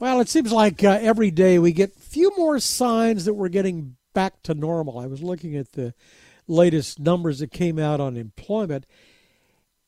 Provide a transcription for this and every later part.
Well, it seems like uh, every day we get few more signs that we're getting back to normal. I was looking at the latest numbers that came out on employment,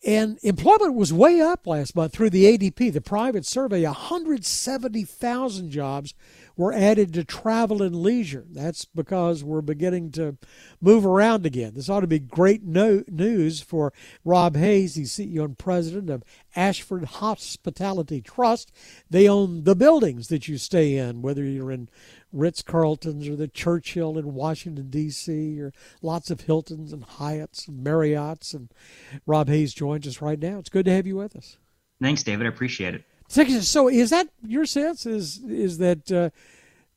and employment was way up last month through the ADP, the private survey. 170,000 jobs were added to travel and leisure. That's because we're beginning to move around again. This ought to be great no- news for Rob Hayes, the CEO and president of Ashford Hospitality Trust. They own the buildings that you stay in, whether you're in Ritz Carltons or the Churchill in Washington, D.C., or lots of Hiltons and Hyatts and Marriotts. And Rob Hayes joins us right now. It's good to have you with us. Thanks, David. I appreciate it. So, is that your sense? Is is that uh,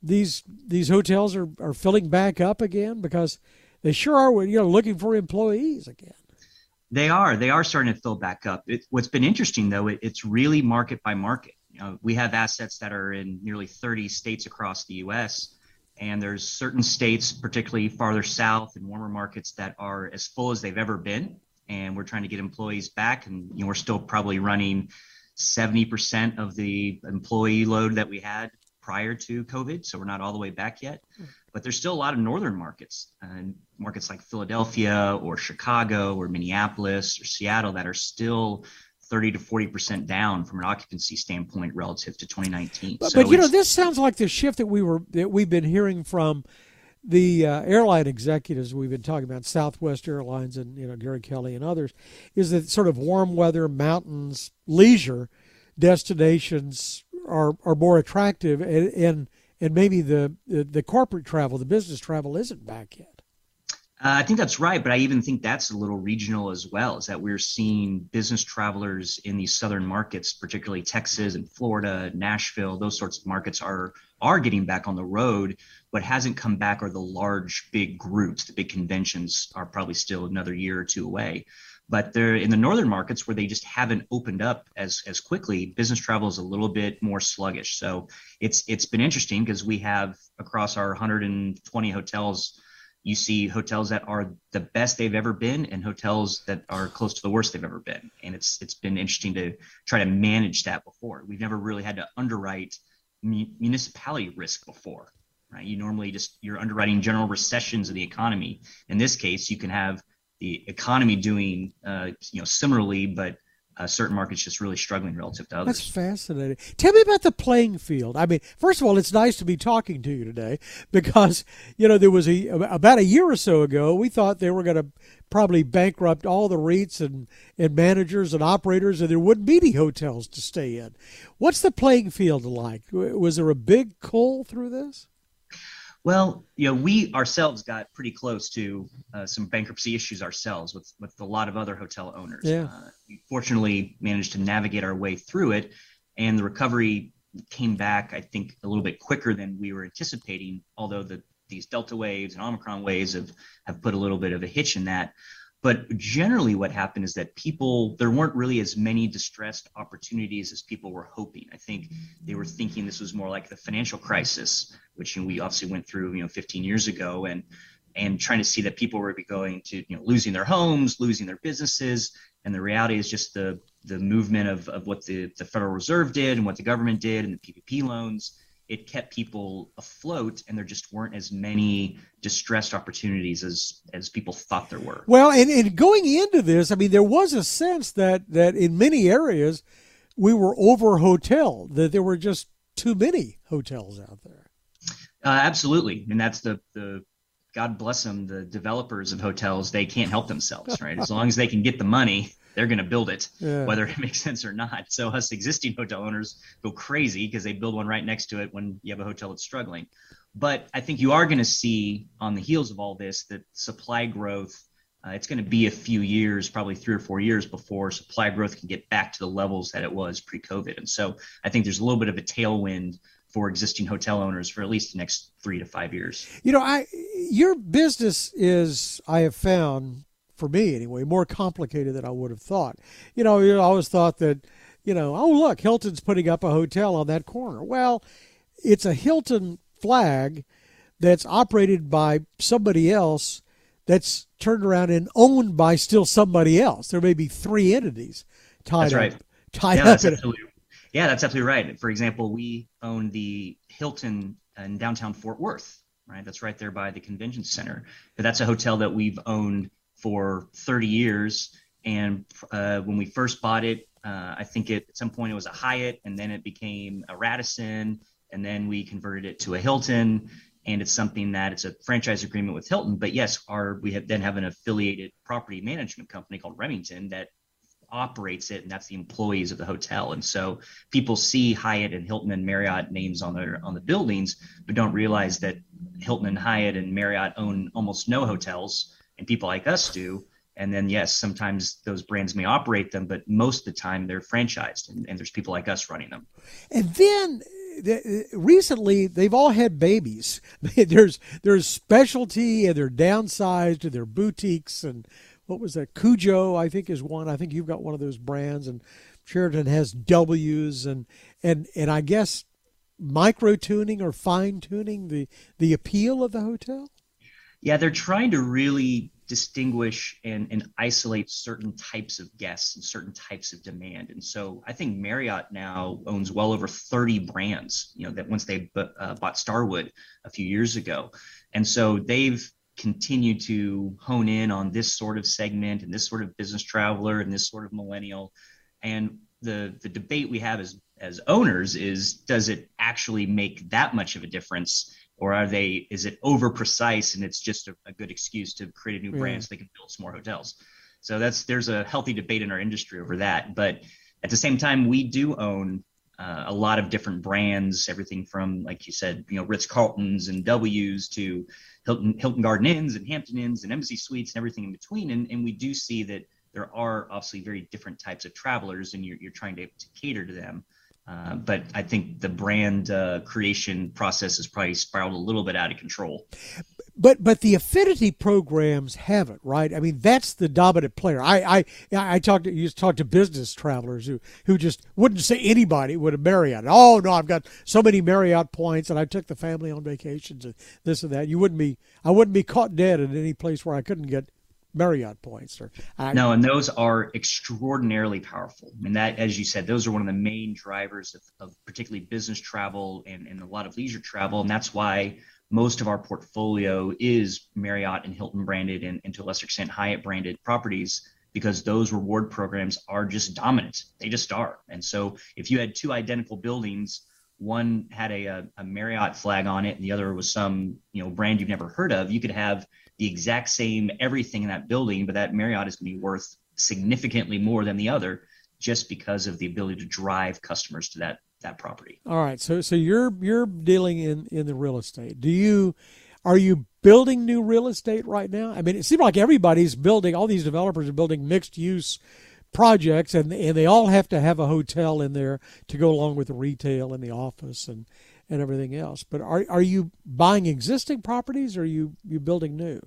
these these hotels are, are filling back up again because they sure are? You know, looking for employees again. They are. They are starting to fill back up. It, what's been interesting though, it, it's really market by market. Know, we have assets that are in nearly 30 states across the U.S. And there's certain states, particularly farther south and warmer markets, that are as full as they've ever been. And we're trying to get employees back, and you know, we're still probably running 70% of the employee load that we had prior to COVID. So we're not all the way back yet. Hmm. But there's still a lot of northern markets, and markets like Philadelphia or Chicago or Minneapolis or Seattle that are still 30 to 40 percent down from an occupancy standpoint relative to 2019. But, so but you know, this sounds like the shift that we were that we've been hearing from the uh, airline executives we've been talking about, Southwest Airlines and you know Gary Kelly and others, is that sort of warm weather, mountains, leisure destinations are are more attractive, and and, and maybe the, the the corporate travel, the business travel, isn't back yet. Uh, I think that's right, but I even think that's a little regional as well. Is that we're seeing business travelers in these southern markets, particularly Texas and Florida, Nashville, those sorts of markets are are getting back on the road. What hasn't come back are the large, big groups. The big conventions are probably still another year or two away. But they're in the northern markets where they just haven't opened up as as quickly. Business travel is a little bit more sluggish. So it's it's been interesting because we have across our 120 hotels you see hotels that are the best they've ever been and hotels that are close to the worst they've ever been. And it's it's been interesting to try to manage that before. We've never really had to underwrite municipality risk before right? You normally just you're underwriting general recessions of the economy. In this case you can have the economy doing uh, you know similarly but uh, certain markets just really struggling relative to others. That's fascinating. Tell me about the playing field. I mean, first of all, it's nice to be talking to you today because you know there was a about a year or so ago we thought they were going to probably bankrupt all the REITs and and managers and operators, and there wouldn't be any hotels to stay in. What's the playing field like? Was there a big pull through this? Well, you know, we ourselves got pretty close to uh, some bankruptcy issues ourselves with with a lot of other hotel owners. Yeah. Uh, we fortunately managed to navigate our way through it, and the recovery came back, I think, a little bit quicker than we were anticipating. Although the these Delta waves and Omicron waves have have put a little bit of a hitch in that. But generally, what happened is that people, there weren't really as many distressed opportunities as people were hoping. I think they were thinking this was more like the financial crisis, which you know, we obviously went through, you know, 15 years ago, and and trying to see that people were going to, you know, losing their homes, losing their businesses, and the reality is just the the movement of, of what the, the Federal Reserve did and what the government did and the PPP loans it kept people afloat and there just weren't as many distressed opportunities as as people thought there were. Well and, and going into this i mean there was a sense that that in many areas we were over hotel that there were just too many hotels out there. Uh, absolutely. And that's the the god bless them the developers of hotels they can't help themselves right? As long as they can get the money they're going to build it, yeah. whether it makes sense or not. So us existing hotel owners go crazy because they build one right next to it when you have a hotel that's struggling. But I think you are going to see on the heels of all this that supply growth. Uh, it's going to be a few years, probably three or four years, before supply growth can get back to the levels that it was pre-COVID. And so I think there's a little bit of a tailwind for existing hotel owners for at least the next three to five years. You know, I your business is I have found for me anyway, more complicated than I would have thought. You know, you always thought that, you know, oh look, Hilton's putting up a hotel on that corner. Well, it's a Hilton flag that's operated by somebody else that's turned around and owned by still somebody else. There may be three entities tied that's right. up. Tied yeah, up. That's absolutely. Yeah, that's absolutely right. For example, we own the Hilton in downtown Fort Worth, right? That's right there by the convention center. But that's a hotel that we've owned for 30 years. And uh, when we first bought it, uh, I think it, at some point it was a Hyatt, and then it became a Radisson, and then we converted it to a Hilton. And it's something that it's a franchise agreement with Hilton. But yes, our we have then have an affiliated property management company called Remington that operates it, and that's the employees of the hotel. And so people see Hyatt and Hilton and Marriott names on their on the buildings, but don't realize that Hilton and Hyatt and Marriott own almost no hotels, and people like us do. And then yes, sometimes those brands may operate them, but most of the time they're franchised, and, and there's people like us running them. And then recently they've all had babies. there's there's specialty and they're downsized and they're boutiques and what was that? Curio, I think, is one. I think you've got one of those brands, and Sheraton has W's, and and and I guess micro tuning or fine tuning the the appeal of the hotel. Yeah, they're trying to really distinguish and, and isolate certain types of guests and certain types of demand. And so I think Marriott now owns well over 30 brands, you know, that once they uh, bought Starwood a few years ago. And so they've continued to hone in on this sort of segment and this sort of business traveler and this sort of millennial. And the the debate we have as as owners is does it actually make that much of a difference or are they is it over precise and it's just a, a good excuse to create a new brand yeah. so they can build some more hotels so that's there's a healthy debate in our industry over that but at the same time we do own uh, a lot of different brands everything from like you said you know ritz carltons and w's to Hilton Hilton Garden Inns and Hampton Inns and Embassy Suites and everything in between. And, and we do see that there are obviously very different types of travelers, and you're, you're trying to, to cater to them. Uh, but I think the brand uh, creation process has probably spiraled a little bit out of control. But but the affinity programs haven't, right? I mean, that's the dominant player. I I I talked to used to to business travelers who who just wouldn't say anybody would have Marriott. Oh no, I've got so many Marriott points, and I took the family on vacations and this and that. You wouldn't be I wouldn't be caught dead in any place where I couldn't get Marriott points or I, no, and those are extraordinarily powerful. I mean that, as you said, those are one of the main drivers of, of particularly business travel and, and a lot of leisure travel, and that's why most of our portfolio is Marriott and Hilton branded and, and to a lesser extent Hyatt branded properties because those reward programs are just dominant. They just are. And so if you had two identical buildings, one had a, a, a, Marriott flag on it and the other was some you know brand you've never heard of, you could have the exact same everything in that building, but that Marriott is going to be worth significantly more than the other just because of the ability to drive customers to that that property. All right. So so you're you're dealing in in the real estate. Do you are you building new real estate right now? I mean, it seems like everybody's building. All these developers are building mixed use projects, and and they all have to have a hotel in there to go along with the retail and the office and and everything else. But are are you buying existing properties, or are you you building new?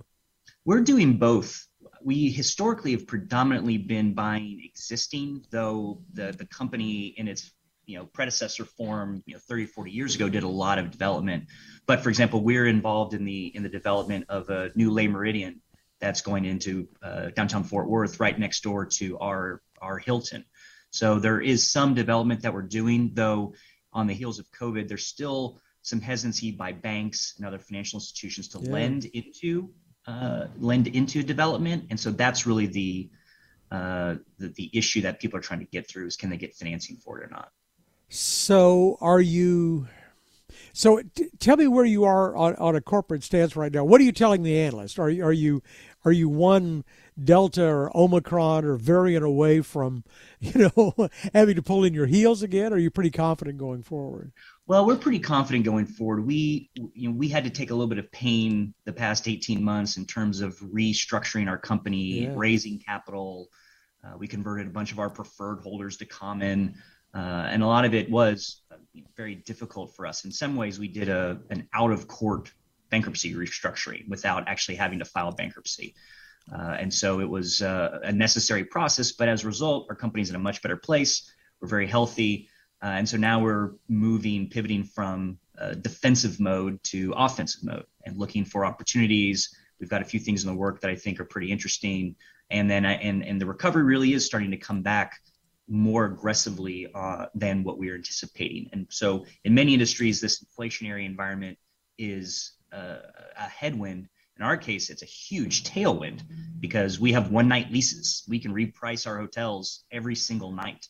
We're doing both we historically have predominantly been buying existing, though the, the company in its you know predecessor form you know 30 40 years ago did a lot of development but for example we're involved in the in the development of a new Le Méridien that's going into uh, downtown fort worth right next door to our our hilton so there is some development that we're doing though on the heels of covid there's still some hesitancy by banks and other financial institutions to yeah. lend into uh, lend into development and so that's really the uh, the, the issue that people are trying to get through is can they get financing for it or not so, are you? So, t- tell me where you are on, on a corporate stance right now. What are you telling the analyst? Are you are you are you one Delta or Omicron or variant away from, you know, having to pull in your heels again? Or are you pretty confident going forward? Well, we're pretty confident going forward. We, you know, we had to take a little bit of pain the past 18 months in terms of restructuring our company, yeah. raising capital. Uh, we converted a bunch of our preferred holders to common. Uh, and a lot of it was very difficult for us. In some ways, we did a an out of court bankruptcy restructuring without actually having to file bankruptcy. Uh, and so it was uh, a necessary process. But as a result, our company's in a much better place. We're very healthy. Uh, and so now we're moving, pivoting from defensive mode to offensive mode and looking for opportunities. We've got a few things in the work that I think are pretty interesting. And then, I, and, and the recovery really is starting to come back more aggressively uh, than what we are anticipating. And so, in many industries, this inflationary environment is uh, a headwind. In our case, it's a huge tailwind because we have one night leases. We can reprice our hotels every single night.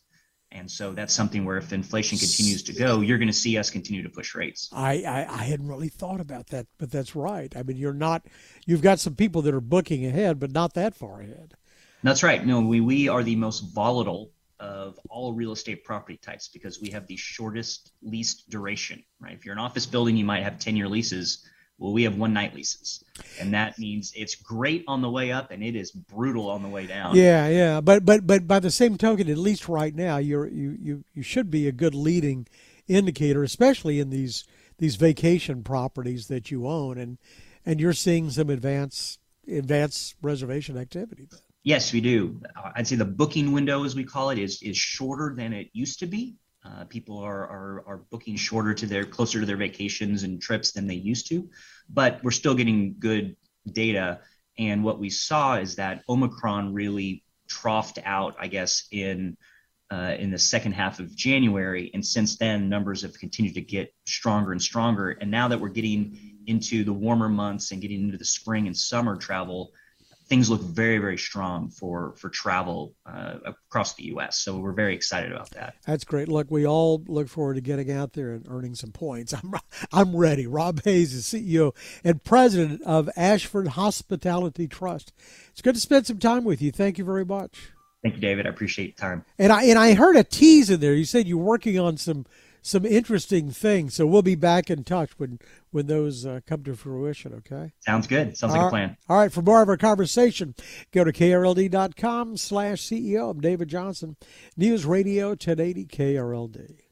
And so that's something where if inflation continues to go, you're going to see us continue to push rates. I, I, I, hadn't really thought about that, but that's right. I mean, you're not, you've got some people that are booking ahead, but not that far ahead. That's right. No, we, we are the most volatile of all real estate property types because we have the shortest lease duration, right? If you're an office building, you might have 10 year leases. Well, we have one night leases, and that means it's great on the way up and it is brutal on the way down. Yeah, yeah, but but but by the same token, at least right now, you're you you you should be a good leading indicator, especially in these these vacation properties that you own, and and you're seeing some advance advance reservation activity. Yes, we do. I'd say the booking window, as we call it, is is shorter than it used to be. Uh, people are, are are booking shorter to their closer to their vacations and trips than they used to, but we're still getting good data. And what we saw is that Omicron really troughed out, I guess, in uh, in the second half of January, and since then numbers have continued to get stronger and stronger. And now that we're getting into the warmer months and getting into the spring and summer travel, things look very very strong for for travel uh, across the U.S. So we're very excited about that. That's great. Look, we all look forward to getting out there and earning some points. I'm I'm ready. Rob Hayes is CEO and president of Ashford Hospitality Trust. It's good to spend some time with you. Thank you very much. Thank you, David. I appreciate your time. And I and I heard a tease in there. You said you're working on some some interesting things. So we'll be back in touch when when those uh, come to fruition. Okay. Sounds good. Sounds like a plan. All right. For more of our conversation, go to krld.com/ceo. I'm David Johnson, News Radio 1080 KRLD.